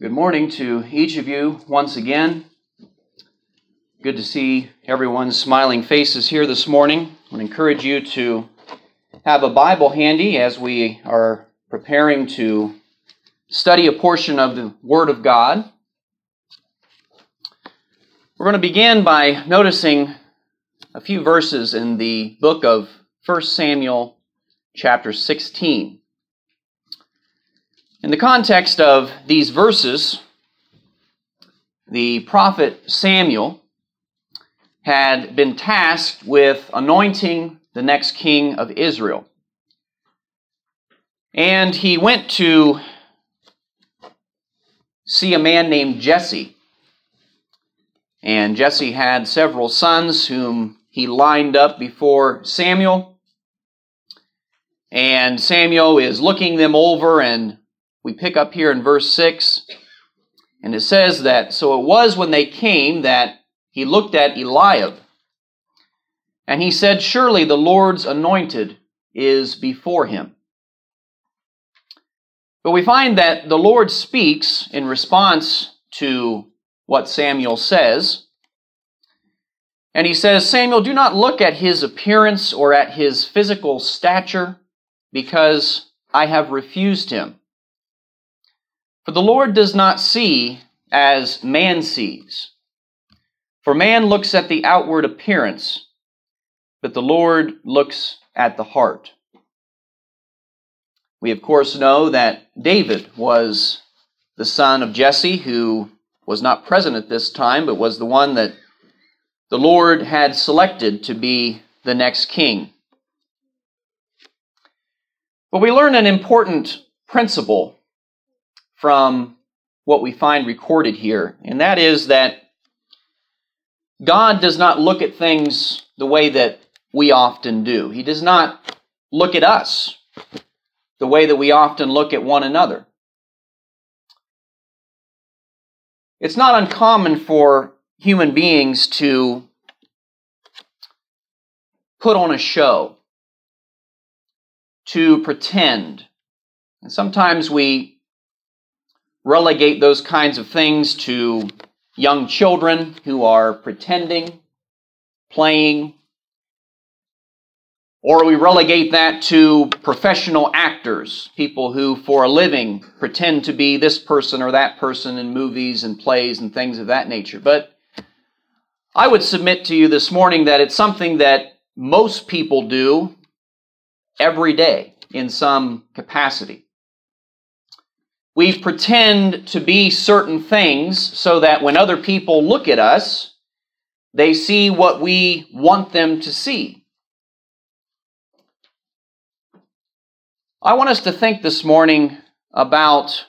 Good morning to each of you once again. Good to see everyone's smiling faces here this morning. I would encourage you to have a Bible handy as we are preparing to study a portion of the Word of God. We're going to begin by noticing a few verses in the book of 1 Samuel, chapter 16. In the context of these verses, the prophet Samuel had been tasked with anointing the next king of Israel. And he went to see a man named Jesse. And Jesse had several sons whom he lined up before Samuel. And Samuel is looking them over and we pick up here in verse 6, and it says that, So it was when they came that he looked at Eliab, and he said, Surely the Lord's anointed is before him. But we find that the Lord speaks in response to what Samuel says. And he says, Samuel, do not look at his appearance or at his physical stature, because I have refused him. For the Lord does not see as man sees. For man looks at the outward appearance, but the Lord looks at the heart. We, of course, know that David was the son of Jesse, who was not present at this time, but was the one that the Lord had selected to be the next king. But we learn an important principle from what we find recorded here, and that is that God does not look at things the way that we often do. He does not look at us the way that we often look at one another. It's not uncommon for human beings to put on a show, to pretend. And sometimes we relegate those kinds of things to young children who are pretending, playing, or we relegate that to professional actors, people who, for a living, pretend to be this person or that person in movies and plays and things of that nature. But I would submit to you this morning that it's something that most people do every day in some capacity. We pretend to be certain things so that when other people look at us, they see what we want them to see. I want us to think this morning about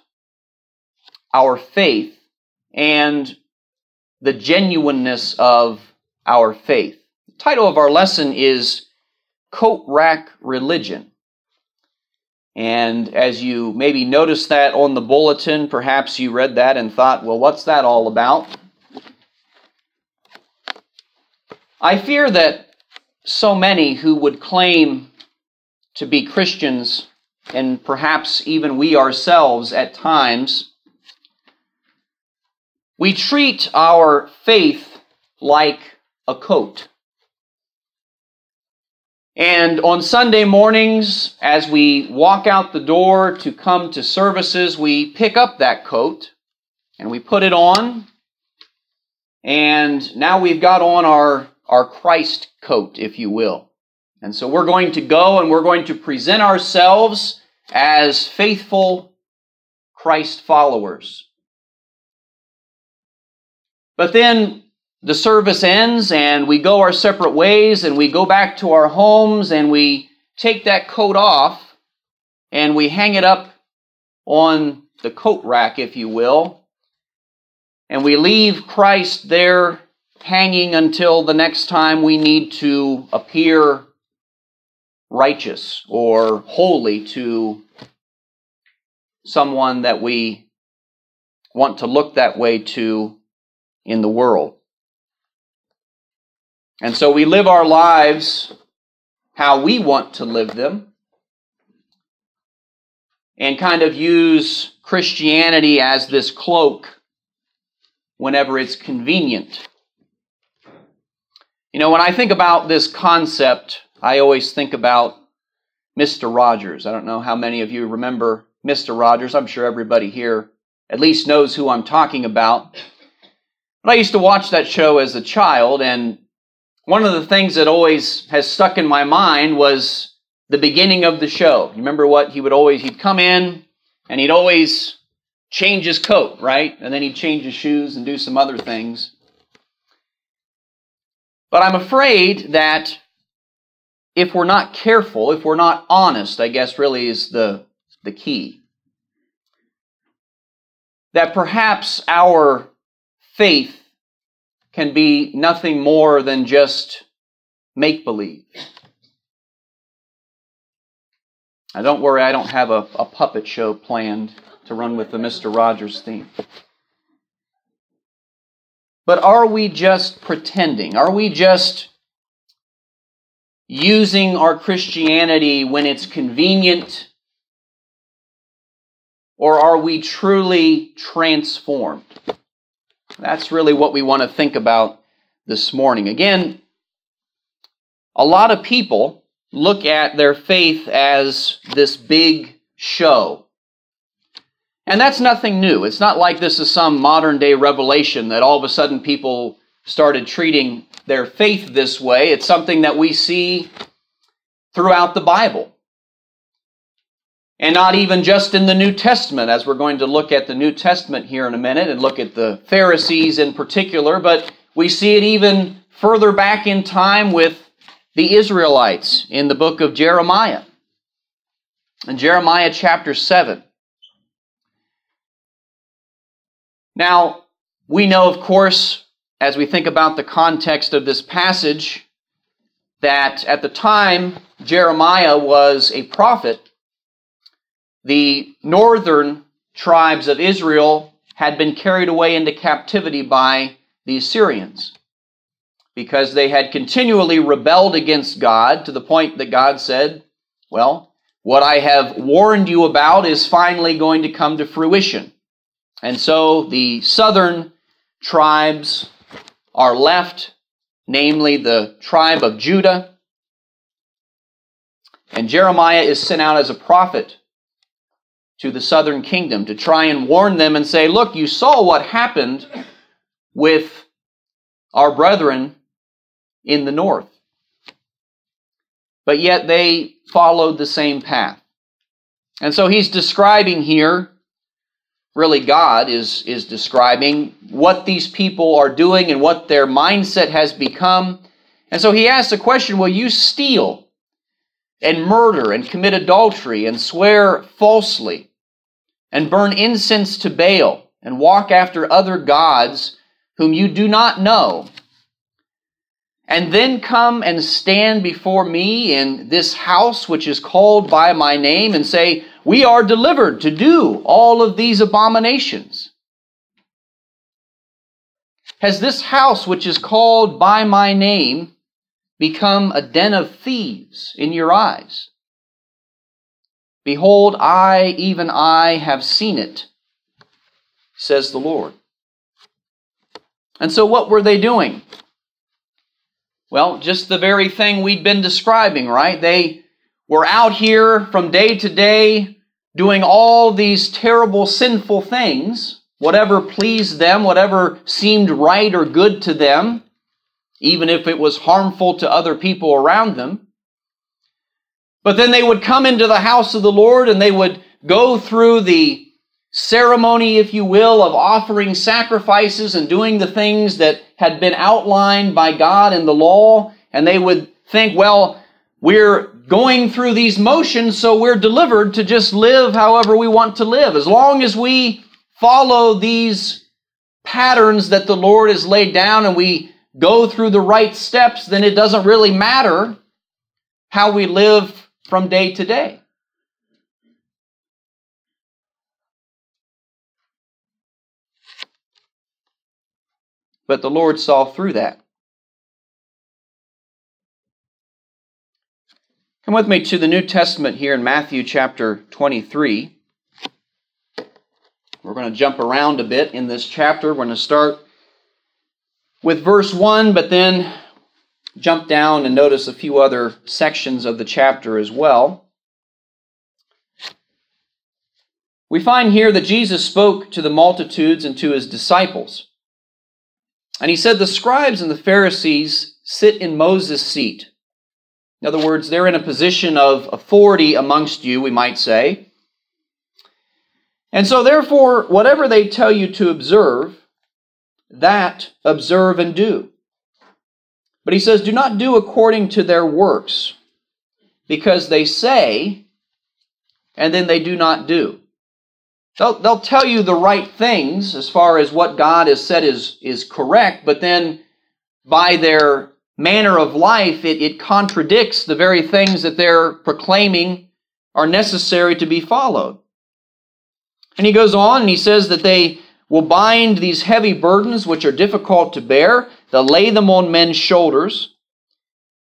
our faith and the genuineness of our faith. The title of our lesson is Coat Rack Religion. And as you maybe noticed that on the bulletin, perhaps you read that and thought, well, what's that all about? I fear that so many who would claim to be Christians, and perhaps even we ourselves at times, we treat our faith like a coat. And on Sunday mornings, as we walk out the door to come to services, we pick up that coat and we put it on. And now we've got on our, our Christ coat, if you will. And so we're going to go and we're going to present ourselves as faithful Christ followers. But then the service ends and we go our separate ways and we go back to our homes and we take that coat off and we hang it up on the coat rack, if you will, and we leave Christ there hanging until the next time we need to appear righteous or holy to someone that we want to look that way to in the world. And so we live our lives how we want to live them. and kind of use Christianity as this cloak whenever it's convenient. You know, when I think about this concept, I always think about Mr. Rogers. I don't know how many of you remember Mr. Rogers. I'm sure everybody here at least knows who I'm talking about. But I used to watch that show as a child, and one of the things that always has stuck in my mind was the beginning of the show. You remember what he would always, he'd come in and he'd always change his coat, right? And then he'd change his shoes and do some other things. But I'm afraid that if we're not careful, if we're not honest, I guess really is the, the key. That perhaps our faith can be nothing more than just make believe. Now, don't worry, I don't have a, a puppet show planned to run with the Mr. Rogers theme. But are we just pretending? Are we just using our Christianity when it's convenient? Or are we truly transformed? That's really what we want to think about this morning. Again, a lot of people look at their faith as this big show. And that's nothing new. It's not like this is some modern day revelation that all of a sudden people started treating their faith this way. It's something that we see throughout the Bible. And not even just in the New Testament, as we're going to look at the New Testament here in a minute and look at the Pharisees in particular, but we see it even further back in time with the Israelites in the book of Jeremiah. In Jeremiah chapter 7. Now, we know, of course, as we think about the context of this passage, that at the time Jeremiah was a prophet, the northern tribes of Israel had been carried away into captivity by the Assyrians because they had continually rebelled against God to the point that God said, Well, what I have warned you about is finally going to come to fruition. And so the southern tribes are left, namely the tribe of Judah. And Jeremiah is sent out as a prophet to the southern kingdom to try and warn them and say, Look, you saw what happened with our brethren in the north. But yet they followed the same path. And so he's describing here, really, God is, is describing what these people are doing and what their mindset has become. And so he asks the question Will you steal and murder and commit adultery and swear falsely and burn incense to Baal and walk after other gods whom you do not know? and then come and stand before me in this house which is called by my name and say, We are delivered to do all of these abominations? Has this house which is called by my name become a den of thieves in your eyes? Behold, I, even I, have seen it, says the Lord. And so, what were they doing? Well, just the very thing we'd been describing, right? They were out here from day to day doing all these terrible, sinful things, whatever pleased them, whatever seemed right or good to them, even if it was harmful to other people around them. But then they would come into the house of the Lord and they would go through the ceremony, if you will, of offering sacrifices and doing the things that had been outlined by God in the law, and they would think, well, we're going through these motions, so we're delivered to just live however we want to live. As long as we follow these patterns that the Lord has laid down and we go through the right steps, then it doesn't really matter how we live from day to day. But the Lord saw through that. Come with me to the New Testament here in Matthew chapter 23. We're going to jump around a bit in this chapter. We're going to start with verse 1, but then jump down and notice a few other sections of the chapter as well. We find here that Jesus spoke to the multitudes and to his disciples. And he said, The scribes and the Pharisees sit in Moses' seat. In other words, they're in a position of authority amongst you, we might say. And so, therefore, whatever they tell you to observe, that observe and do. But he says, Do not do according to their works, because they say, and then they do not do. They'll, they'll tell you the right things as far as what God has said is, is correct, but then by their manner of life, it, it contradicts the very things that they're proclaiming are necessary to be followed. And he goes on and he says that they will bind these heavy burdens which are difficult to bear, they'll lay them on men's shoulders,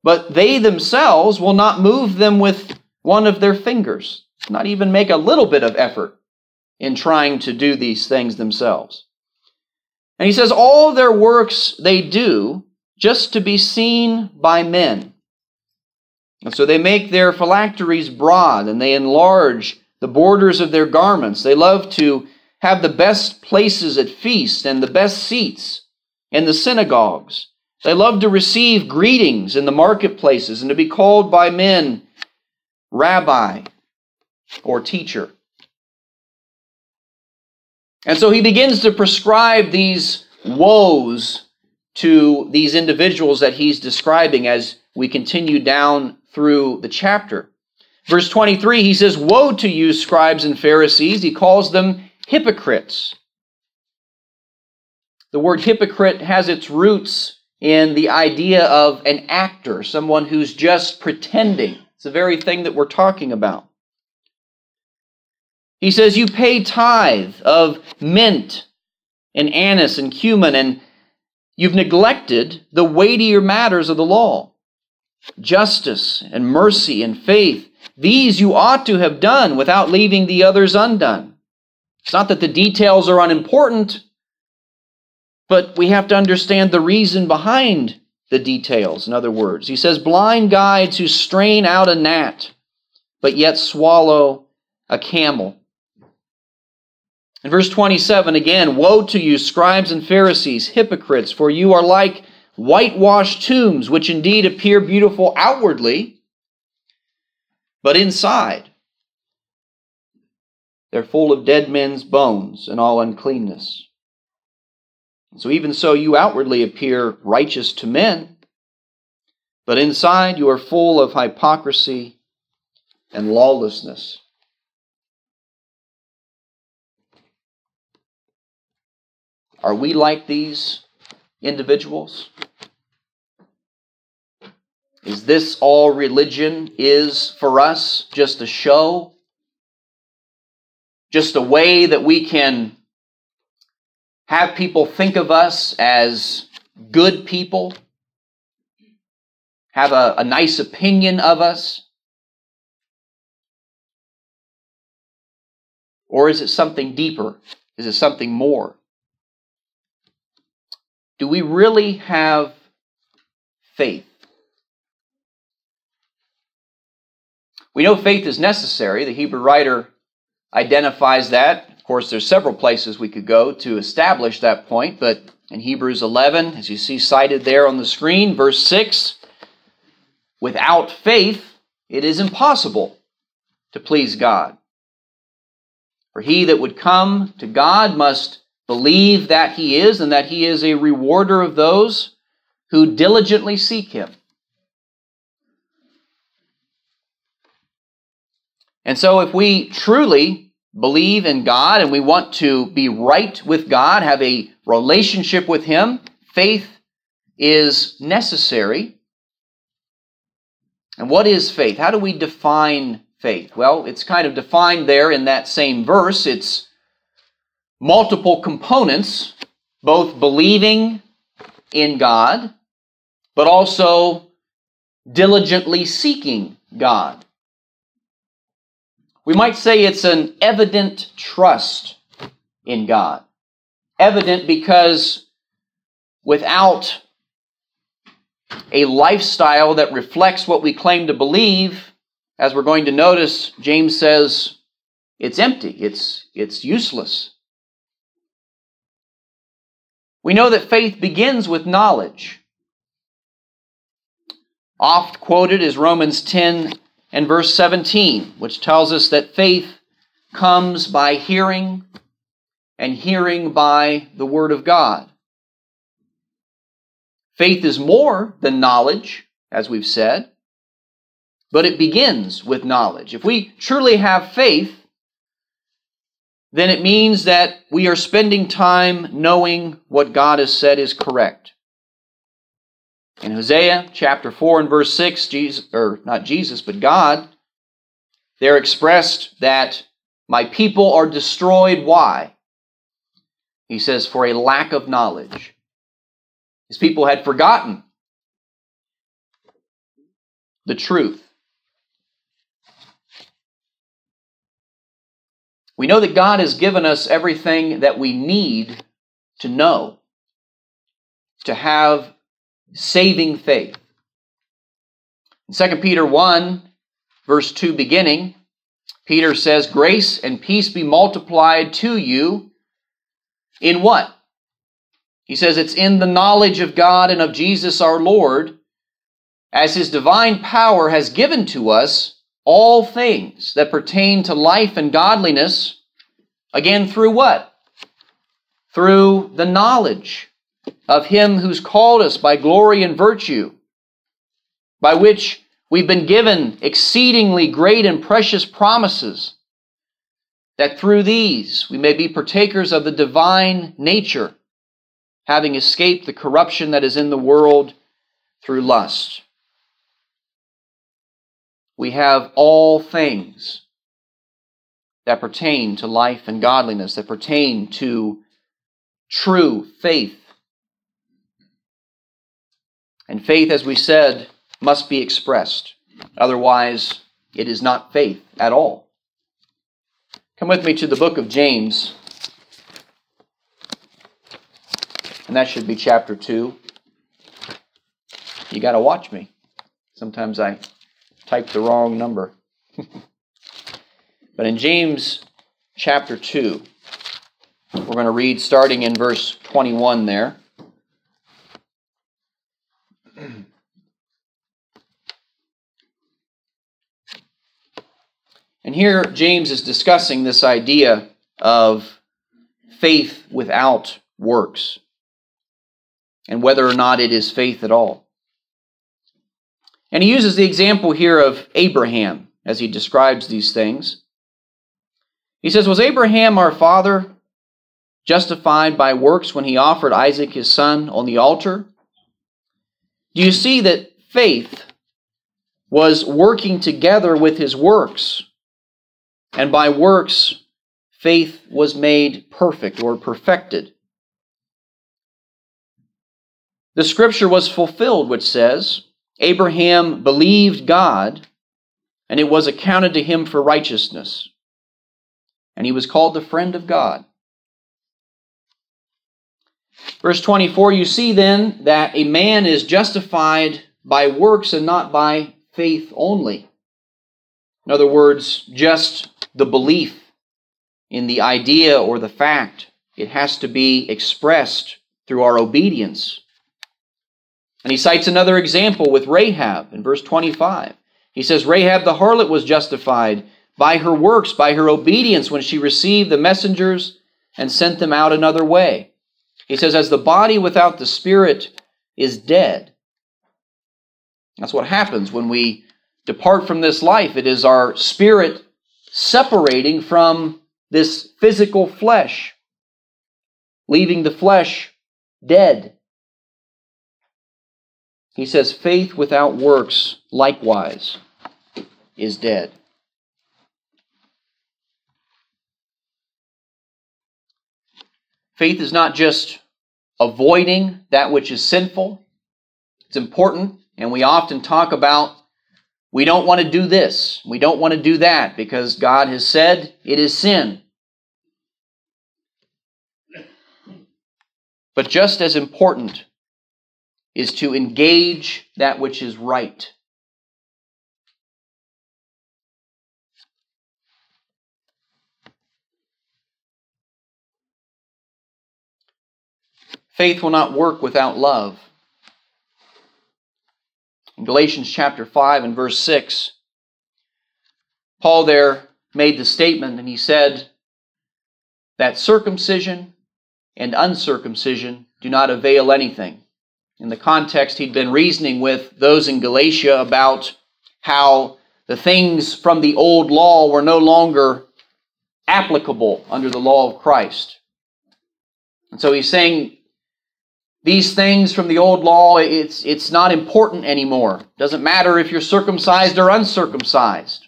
but they themselves will not move them with one of their fingers, not even make a little bit of effort in trying to do these things themselves. And he says, All their works they do just to be seen by men. And so they make their phylacteries broad and they enlarge the borders of their garments. They love to have the best places at feasts and the best seats in the synagogues. They love to receive greetings in the marketplaces and to be called by men rabbi or teacher. And so he begins to prescribe these woes to these individuals that he's describing as we continue down through the chapter. Verse 23, he says, Woe to you, scribes and Pharisees. He calls them hypocrites. The word hypocrite has its roots in the idea of an actor, someone who's just pretending. It's the very thing that we're talking about. He says, You pay tithe of mint and anise and cumin, and you've neglected the weightier matters of the law justice and mercy and faith. These you ought to have done without leaving the others undone. It's not that the details are unimportant, but we have to understand the reason behind the details. In other words, he says, Blind guides who strain out a gnat, but yet swallow a camel. In verse 27, again, Woe to you, scribes and Pharisees, hypocrites, for you are like whitewashed tombs, which indeed appear beautiful outwardly, but inside they're full of dead men's bones and all uncleanness. So even so, you outwardly appear righteous to men, but inside you are full of hypocrisy and lawlessness. Are we like these individuals? Is this all religion is for us? Just a show? Just a way that we can have people think of us as good people? Have a, a nice opinion of us? Or is it something deeper? Is it something more? Do we really have faith? We know faith is necessary. The Hebrew writer identifies that. Course, there's several places we could go to establish that point, but in Hebrews 11, as you see cited there on the screen, verse 6, without faith, it is impossible to please God. For he that would come to God must Believe that He is and that He is a rewarder of those who diligently seek Him. And so, if we truly believe in God and we want to be right with God, have a relationship with Him, faith is necessary. And what is faith? How do we define faith? Well, it's kind of defined there in that same verse. It's multiple components, both believing in God, but also diligently seeking God. We might say it's an evident trust in God. Evident because without a lifestyle that reflects what we claim to believe, as we're going to notice, James says it's empty, it's, it's useless. We know that faith begins with knowledge. Oft quoted is Romans 10 and verse 17, which tells us that faith comes by hearing, and hearing by the Word of God. Faith is more than knowledge, as we've said, but it begins with knowledge. If we truly have faith, then it means that we are spending time knowing what God has said is correct. In Hosea chapter 4 and verse 6, Jesus, or not Jesus, but God, there expressed that my people are destroyed. Why? He says, for a lack of knowledge. His people had forgotten the truth. We know that God has given us everything that we need to know, to have saving faith. In 2 Peter 1, verse 2 beginning, Peter says, Grace and peace be multiplied to you in what? He says it's in the knowledge of God and of Jesus our Lord, as his divine power has given to us all things that pertain to life and godliness. Again, through what? Through the knowledge of him who's called us by glory and virtue, by which we've been given exceedingly great and precious promises, that through these we may be partakers of the divine nature, having escaped the corruption that is in the world through lust. We have all things that pertain to life and godliness, that pertain to true faith and faith, as we said, must be expressed. Otherwise, it is not faith at all. Come with me to the book of James. And that should be chapter 2. You got to watch me. Sometimes I type the wrong number. but in James chapter 2, we're going to read starting in verse 21 there. And here James is discussing this idea of faith without works and whether or not it is faith at all. And he uses the example here of Abraham as he describes these things. He says, Was Abraham our father justified by works when he offered Isaac his son on the altar? Do you see that faith was working together with his works? And by works, faith was made perfect or perfected. The scripture was fulfilled, which says, Abraham believed God, and it was accounted to him for righteousness. And he was called the friend of God. Verse 24, you see then that a man is justified by works and not by faith only. In other words, just the belief in the idea or the fact. It has to be expressed through our obedience. And he cites another example with Rahab in verse 25. He says, Rahab the harlot was justified by her works, by her obedience when she received the messengers and sent them out another way. He says, as the body without the spirit is dead. That's what happens when we depart from this life. It is our spirit separating from this physical flesh, leaving the flesh dead. He says, faith without works likewise is dead. Faith is not just avoiding that which is sinful. It's important, and we often talk about we don't want to do this. We don't want to do that because God has said it is sin. But just as important is to engage that which is right. Faith will not work without love. In Galatians chapter 5 and verse 6, Paul there made the statement and he said that circumcision and uncircumcision do not avail anything. In the context, he'd been reasoning with those in Galatia about how the things from the old law were no longer applicable under the law of Christ. And so he's saying these things from the old law, it's, it's not important anymore. Doesn't matter if you're circumcised or uncircumcised.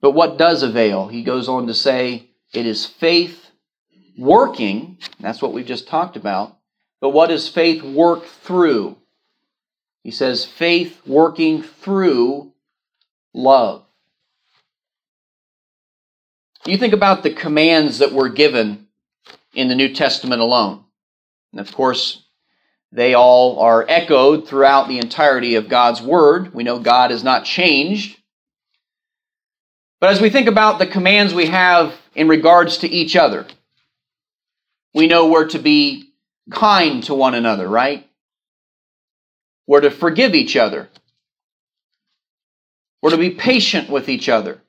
But what does avail? He goes on to say, it is faith working. That's what we've just talked about. But what does faith work through? He says, faith working through love. You think about the commands that were given in the New Testament alone. And of course, they all are echoed throughout the entirety of God's Word. We know God has not changed. But as we think about the commands we have in regards to each other, we know we're to be kind to one another, right? We're to forgive each other. We're to be patient with each other.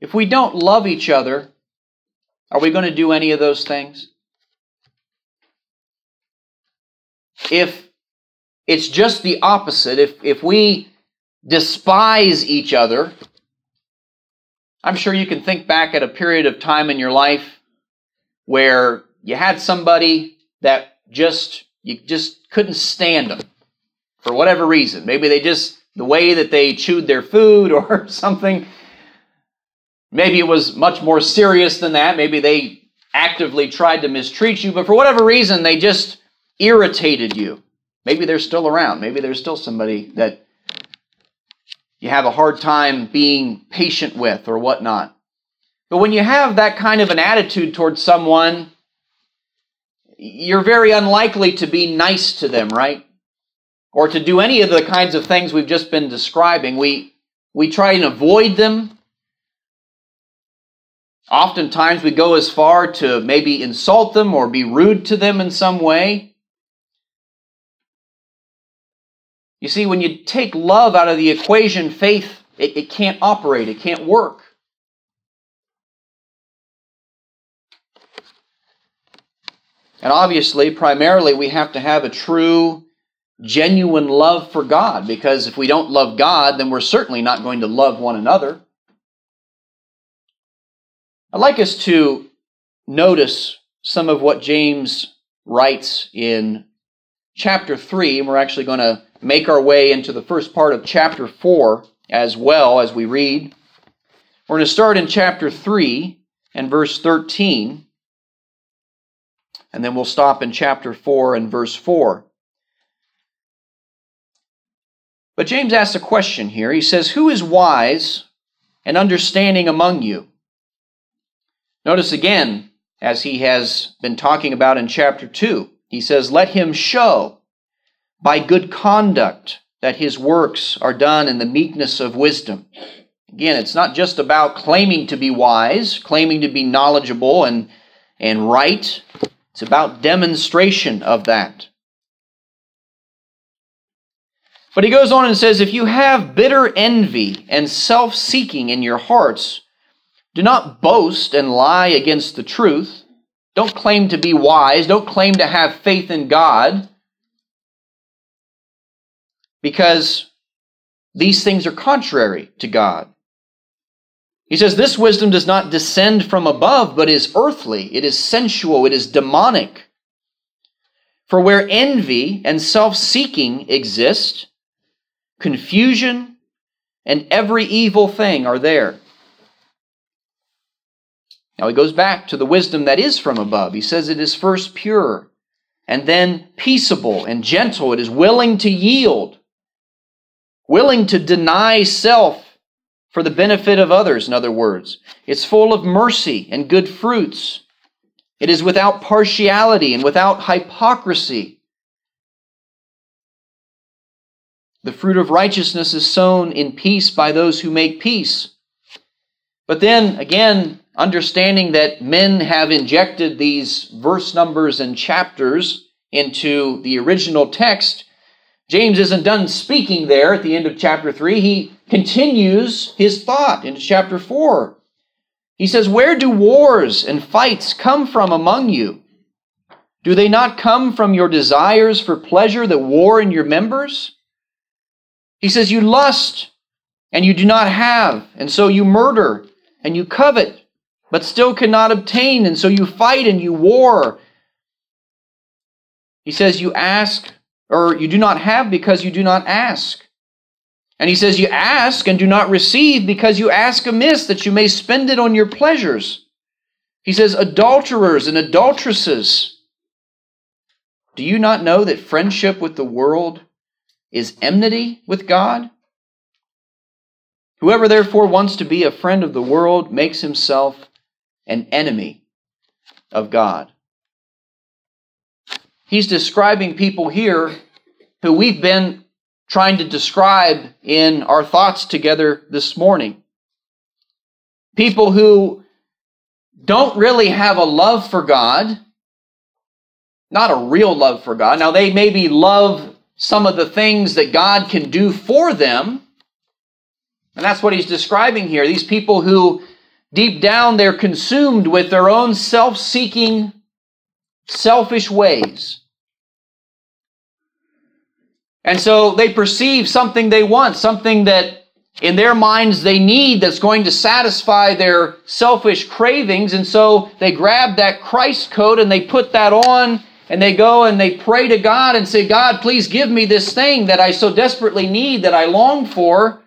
If we don't love each other, are we going to do any of those things? If it's just the opposite. If, if we despise each other, I'm sure you can think back at a period of time in your life where you had somebody that just, you just couldn't stand them for whatever reason. Maybe they just, the way that they chewed their food or something. Maybe it was much more serious than that. Maybe they actively tried to mistreat you, but for whatever reason, they just irritated you. Maybe they're still around. Maybe there's still somebody that you have a hard time being patient with or whatnot. But when you have that kind of an attitude towards someone, you're very unlikely to be nice to them, right? Or to do any of the kinds of things we've just been describing. We, we try and avoid them. Oftentimes we go as far to maybe insult them or be rude to them in some way. You see, when you take love out of the equation, faith, it, it can't operate, it can't work. And obviously, primarily, we have to have a true, genuine love for God, because if we don't love God, then we're certainly not going to love one another. I'd like us to notice some of what James writes in chapter 3, and we're actually going to make our way into the first part of chapter 4 as well as we read. We're going to start in chapter 3 and verse 13, and then we'll stop in chapter 4 and verse 4. But James asks a question here. He says, Who is wise and understanding among you? Notice again, as he has been talking about in chapter 2, he says, Let him show by good conduct that his works are done in the meekness of wisdom. Again, it's not just about claiming to be wise, claiming to be knowledgeable and, and right. It's about demonstration of that. But he goes on and says, If you have bitter envy and self seeking in your hearts, do not boast and lie against the truth. Don't claim to be wise. Don't claim to have faith in God because these things are contrary to God. He says, This wisdom does not descend from above, but is earthly, it is sensual, it is demonic. For where envy and self seeking exist, confusion and every evil thing are there. Now he goes back to the wisdom that is from above. He says it is first pure, and then peaceable and gentle. It is willing to yield willing to deny self for the benefit of others, in other words. It's full of mercy and good fruits. It is without partiality and without hypocrisy. The fruit of righteousness is sown in peace by those who make peace. But then again, understanding that men have injected these verse numbers and chapters into the original text, James isn't done speaking there at the end of chapter 3. He continues his thought into chapter 4. He says, Where do wars and fights come from among you? Do they not come from your desires for pleasure that war in your members? He says, You lust and you do not have, and so you murder, and you covet, but still cannot obtain, and so you fight and you war. He says, You ask, or you do not have because you do not ask. And he says, You ask and do not receive because you ask amiss, that you may spend it on your pleasures. He says, Adulterers and adulteresses, do you not know that friendship with the world is enmity with God? Whoever therefore wants to be a friend of the world makes himself an enemy of God. He's describing people here who we've been trying to describe in our thoughts together this morning. People who don't really have a love for God, not a real love for God. Now, they maybe love some of the things that God can do for them. And that's what he's describing here. These people who, deep down, they're consumed with their own self seeking, selfish ways. And so they perceive something they want, something that in their minds they need that's going to satisfy their selfish cravings. And so they grab that Christ coat and they put that on and they go and they pray to God and say, God, please give me this thing that I so desperately need, that I long for.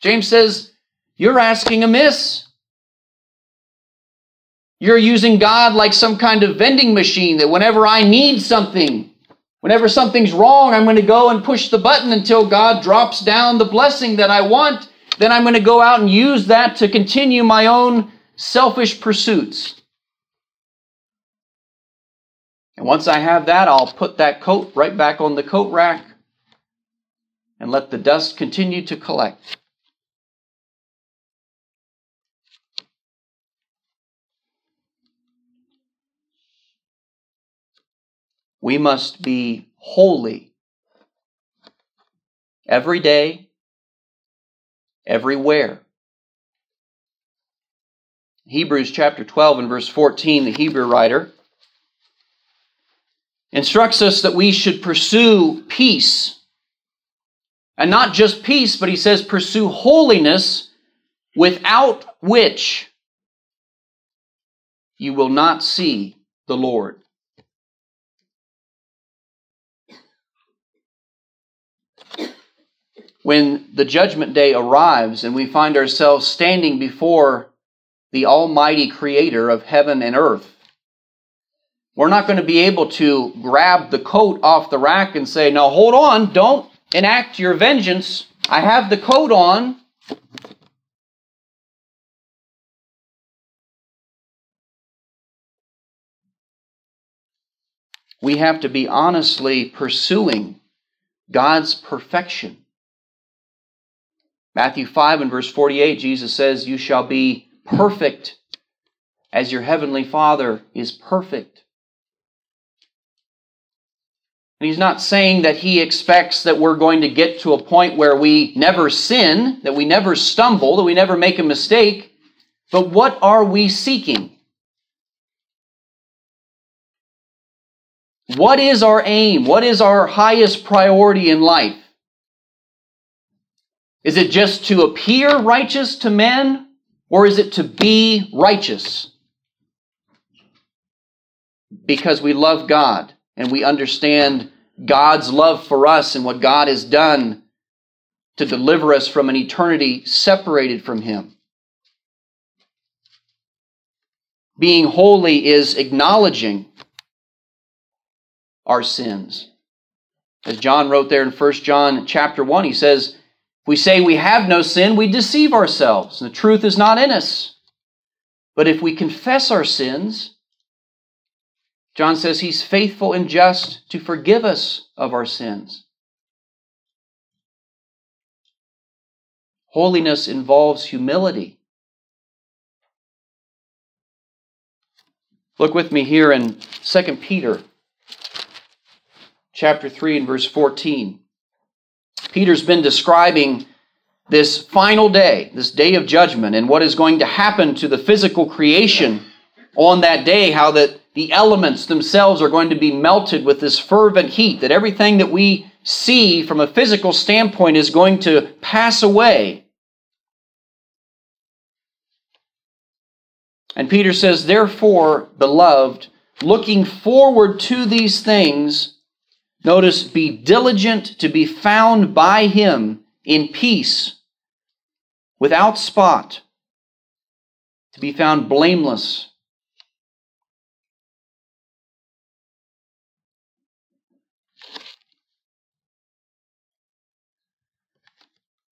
James says, You're asking amiss. You're using God like some kind of vending machine that whenever I need something, whenever something's wrong, I'm going to go and push the button until God drops down the blessing that I want. Then I'm going to go out and use that to continue my own selfish pursuits. And once I have that, I'll put that coat right back on the coat rack and let the dust continue to collect. We must be holy every day, everywhere. Hebrews chapter 12 and verse 14, the Hebrew writer instructs us that we should pursue peace. And not just peace, but he says pursue holiness without which you will not see the Lord. When the judgment day arrives and we find ourselves standing before the Almighty Creator of heaven and earth, we're not going to be able to grab the coat off the rack and say, "Now hold on, don't enact your vengeance. I have the coat on." We have to be honestly pursuing God's perfection. Matthew 5 and verse 48, Jesus says, You shall be perfect as your heavenly Father is perfect. And he's not saying that he expects that we're going to get to a point where we never sin, that we never stumble, that we never make a mistake. But what are we seeking? What is our aim? What is our highest priority in life? Is it just to appear righteous to men, or is it to be righteous? Because we love God and we understand God's love for us and what God has done to deliver us from an eternity separated from Him. Being holy is acknowledging our sins. As John wrote there in 1 John chapter 1, he says, we say we have no sin, we deceive ourselves, the truth is not in us. But if we confess our sins, John says he's faithful and just to forgive us of our sins. Holiness involves humility. Look with me here in 2 Peter chapter 3 and verse 14. Peter's been describing this final day, this day of judgment, and what is going to happen to the physical creation on that day, how that the elements themselves are going to be melted with this fervent heat, that everything that we see from a physical standpoint is going to pass away. And Peter says, Therefore, beloved, looking forward to these things, Notice, be diligent to be found by him in peace, without spot, to be found blameless.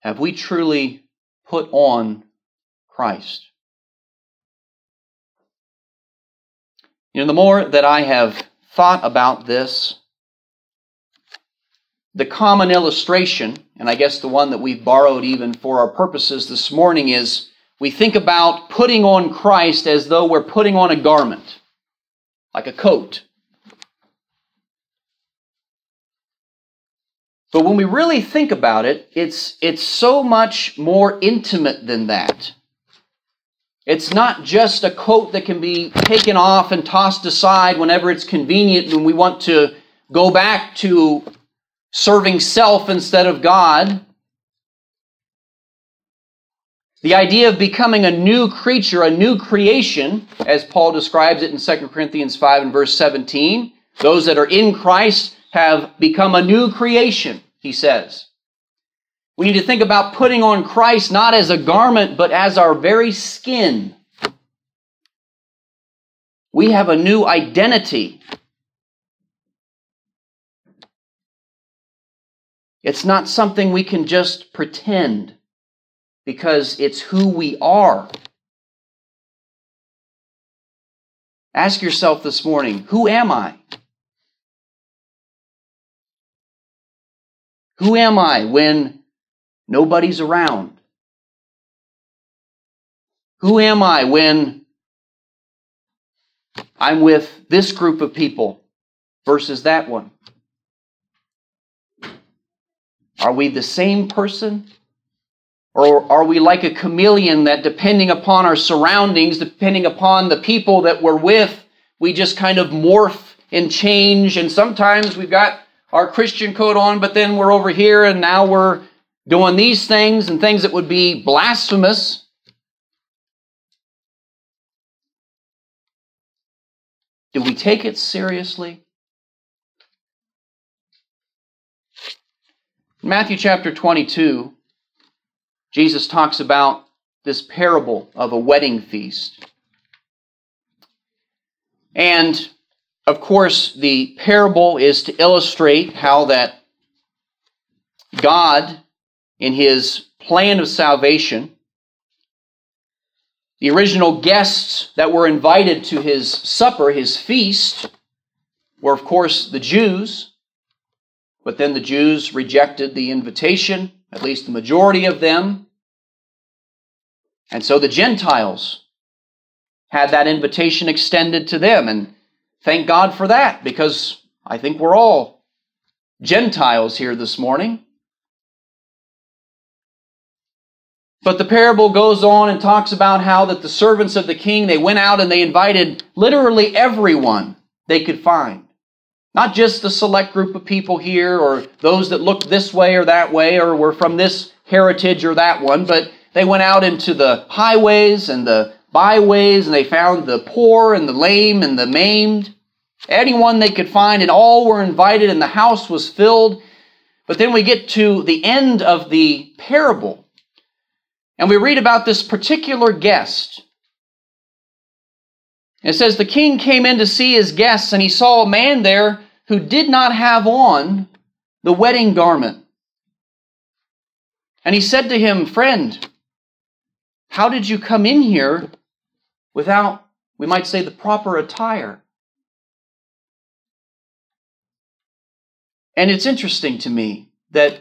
Have we truly put on Christ? You know, the more that I have thought about this, the common illustration, and I guess the one that we've borrowed even for our purposes this morning, is we think about putting on Christ as though we're putting on a garment, like a coat. But when we really think about it, it's, it's so much more intimate than that. It's not just a coat that can be taken off and tossed aside whenever it's convenient when we want to go back to serving self instead of God. The idea of becoming a new creature, a new creation, as Paul describes it in 2 Corinthians 5 and verse 17. Those that are in Christ have become a new creation, he says. We need to think about putting on Christ not as a garment, but as our very skin. We have a new identity It's not something we can just pretend because it's who we are. Ask yourself this morning who am I? Who am I when nobody's around? Who am I when I'm with this group of people versus that one? Are we the same person? Or are we like a chameleon that, depending upon our surroundings, depending upon the people that we're with, we just kind of morph and change? And sometimes we've got our Christian coat on, but then we're over here and now we're doing these things and things that would be blasphemous. Do we take it seriously? Matthew chapter 22, Jesus talks about this parable of a wedding feast. And of course, the parable is to illustrate how that God, in his plan of salvation, the original guests that were invited to his supper, his feast, were, of course, the Jews. But then the Jews rejected the invitation, at least the majority of them. And so the Gentiles had that invitation extended to them. And thank God for that, because I think we're all Gentiles here this morning. But the parable goes on and talks about how that the servants of the king, they went out and they invited literally everyone they could find. Not just a select group of people here or those that looked this way or that way or were from this heritage or that one, but they went out into the highways and the byways and they found the poor and the lame and the maimed. Anyone they could find, and all were invited, and the house was filled. But then we get to the end of the parable, and we read about this particular guest. It says, The king came in to see his guests, and he saw a man there who did not have on the wedding garment. And he said to him, Friend, how did you come in here without, we might say, the proper attire? And it's interesting to me that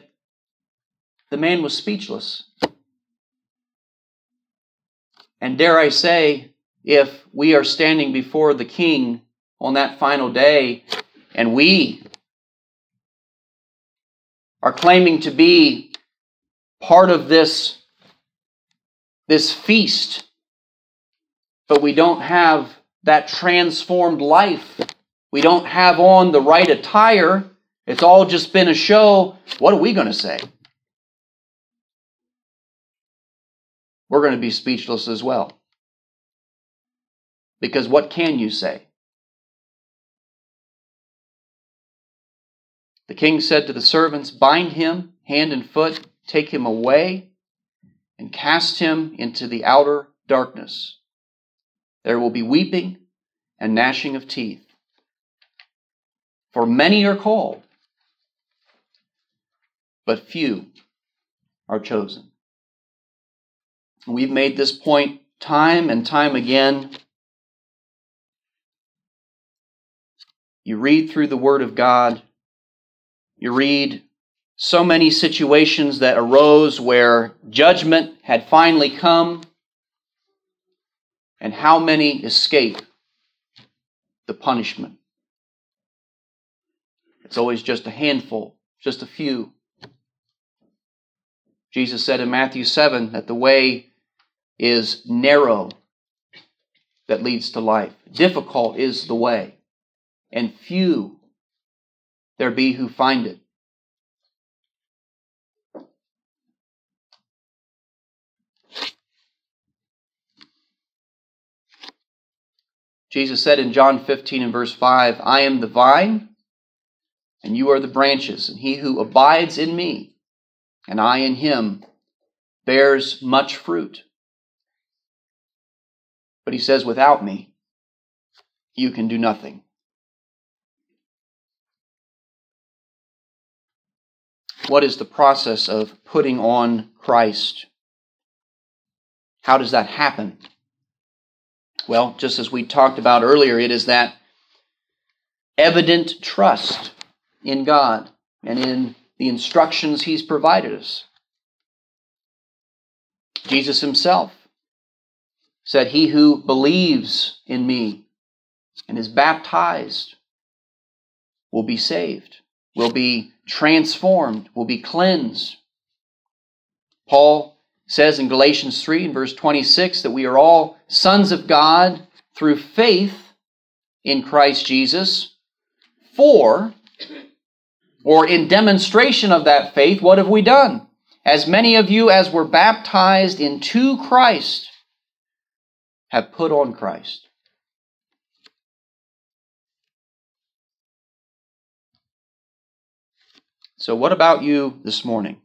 the man was speechless. And dare I say, if we are standing before the king on that final day and we are claiming to be part of this, this feast, but we don't have that transformed life, we don't have on the right attire, it's all just been a show, what are we going to say? We're going to be speechless as well. Because what can you say? The king said to the servants, Bind him hand and foot, take him away, and cast him into the outer darkness. There will be weeping and gnashing of teeth. For many are called, but few are chosen. We've made this point time and time again. You read through the Word of God, you read so many situations that arose where judgment had finally come, and how many escape the punishment. It's always just a handful, just a few. Jesus said in Matthew 7 that the way is narrow that leads to life. Difficult is the way, and few there be who find it. Jesus said in John 15 and verse 5, I am the vine, and you are the branches, and he who abides in me, and I in him, bears much fruit. But he says, without me, you can do nothing. What is the process of putting on Christ? How does that happen? Well, just as we talked about earlier, it is that evident trust in God and in the instructions He's provided us. Jesus Himself said, He who believes in me and is baptized will be saved, will be transformed, will be cleansed. Paul says in Galatians 3 and verse 26 that we are all sons of God through faith in Christ Jesus. For, or in demonstration of that faith, what have we done? As many of you as were baptized into Christ have put on Christ. So, what about you this morning?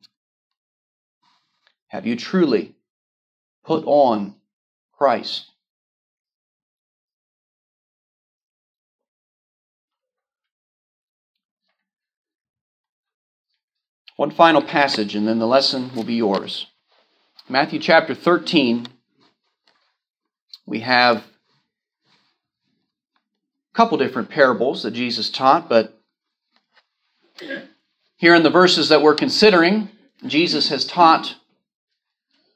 Have you truly put on Christ? One final passage, and then the lesson will be yours. Matthew chapter 13, we have a couple different parables that Jesus taught, but here in the verses that we're considering, Jesus has taught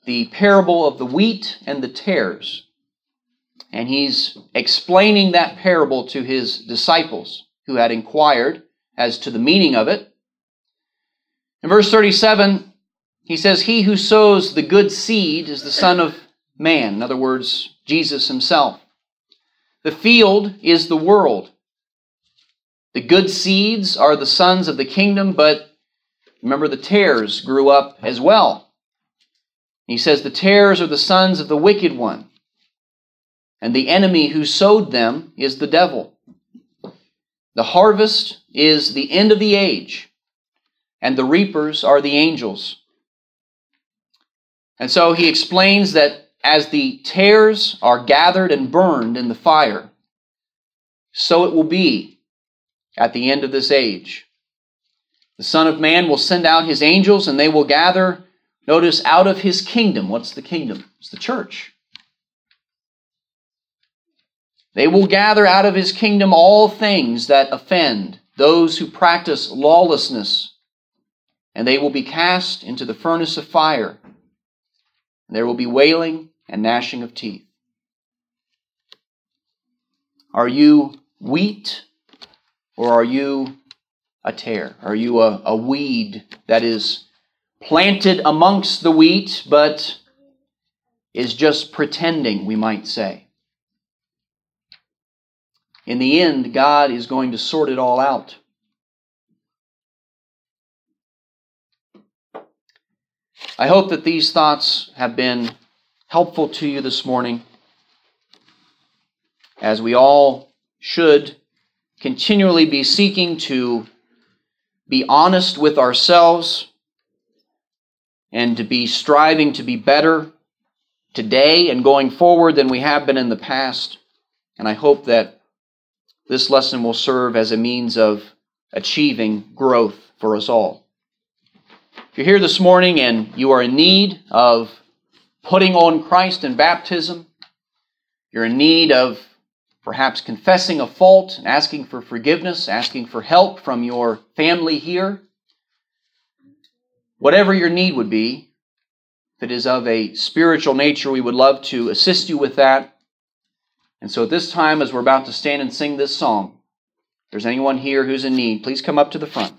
the parable of the wheat and the tares. And he's explaining that parable to his disciples who had inquired as to the meaning of it. In verse 37, he says, He who sows the good seed is the Son of Man. In other words, Jesus himself. The field is the world. The good seeds are the sons of the kingdom, but remember the tares grew up as well he says, The tares are the sons of the wicked one, and the enemy who sowed them is the devil. The harvest is the end of the age, and the reapers are the angels. And so he explains that as the tares are gathered and burned in the fire, so it will be at the end of this age. The Son of Man will send out his angels, and they will gather Notice out of his kingdom. What's the kingdom? It's the church. They will gather out of his kingdom all things that offend, those who practice lawlessness, and they will be cast into the furnace of fire. There will be wailing and gnashing of teeth. Are you wheat or are you a tare? Are you a, a weed that is planted amongst the wheat but is just pretending, we might say? In the end, God is going to sort it all out. I hope that these thoughts have been helpful to you this morning as we all should continually be seeking to be honest with ourselves and to be striving to be better today and going forward than we have been in the past. And I hope that this lesson will serve as a means of achieving growth for us all. If you're here this morning and you are in need of putting on Christ in baptism, you're in need of perhaps confessing a fault and asking for forgiveness, asking for help from your family here. Whatever your need would be, if it is of a spiritual nature, we would love to assist you with that. And so at this time, as we're about to stand and sing this song, if there's anyone here who's in need, please come up to the front.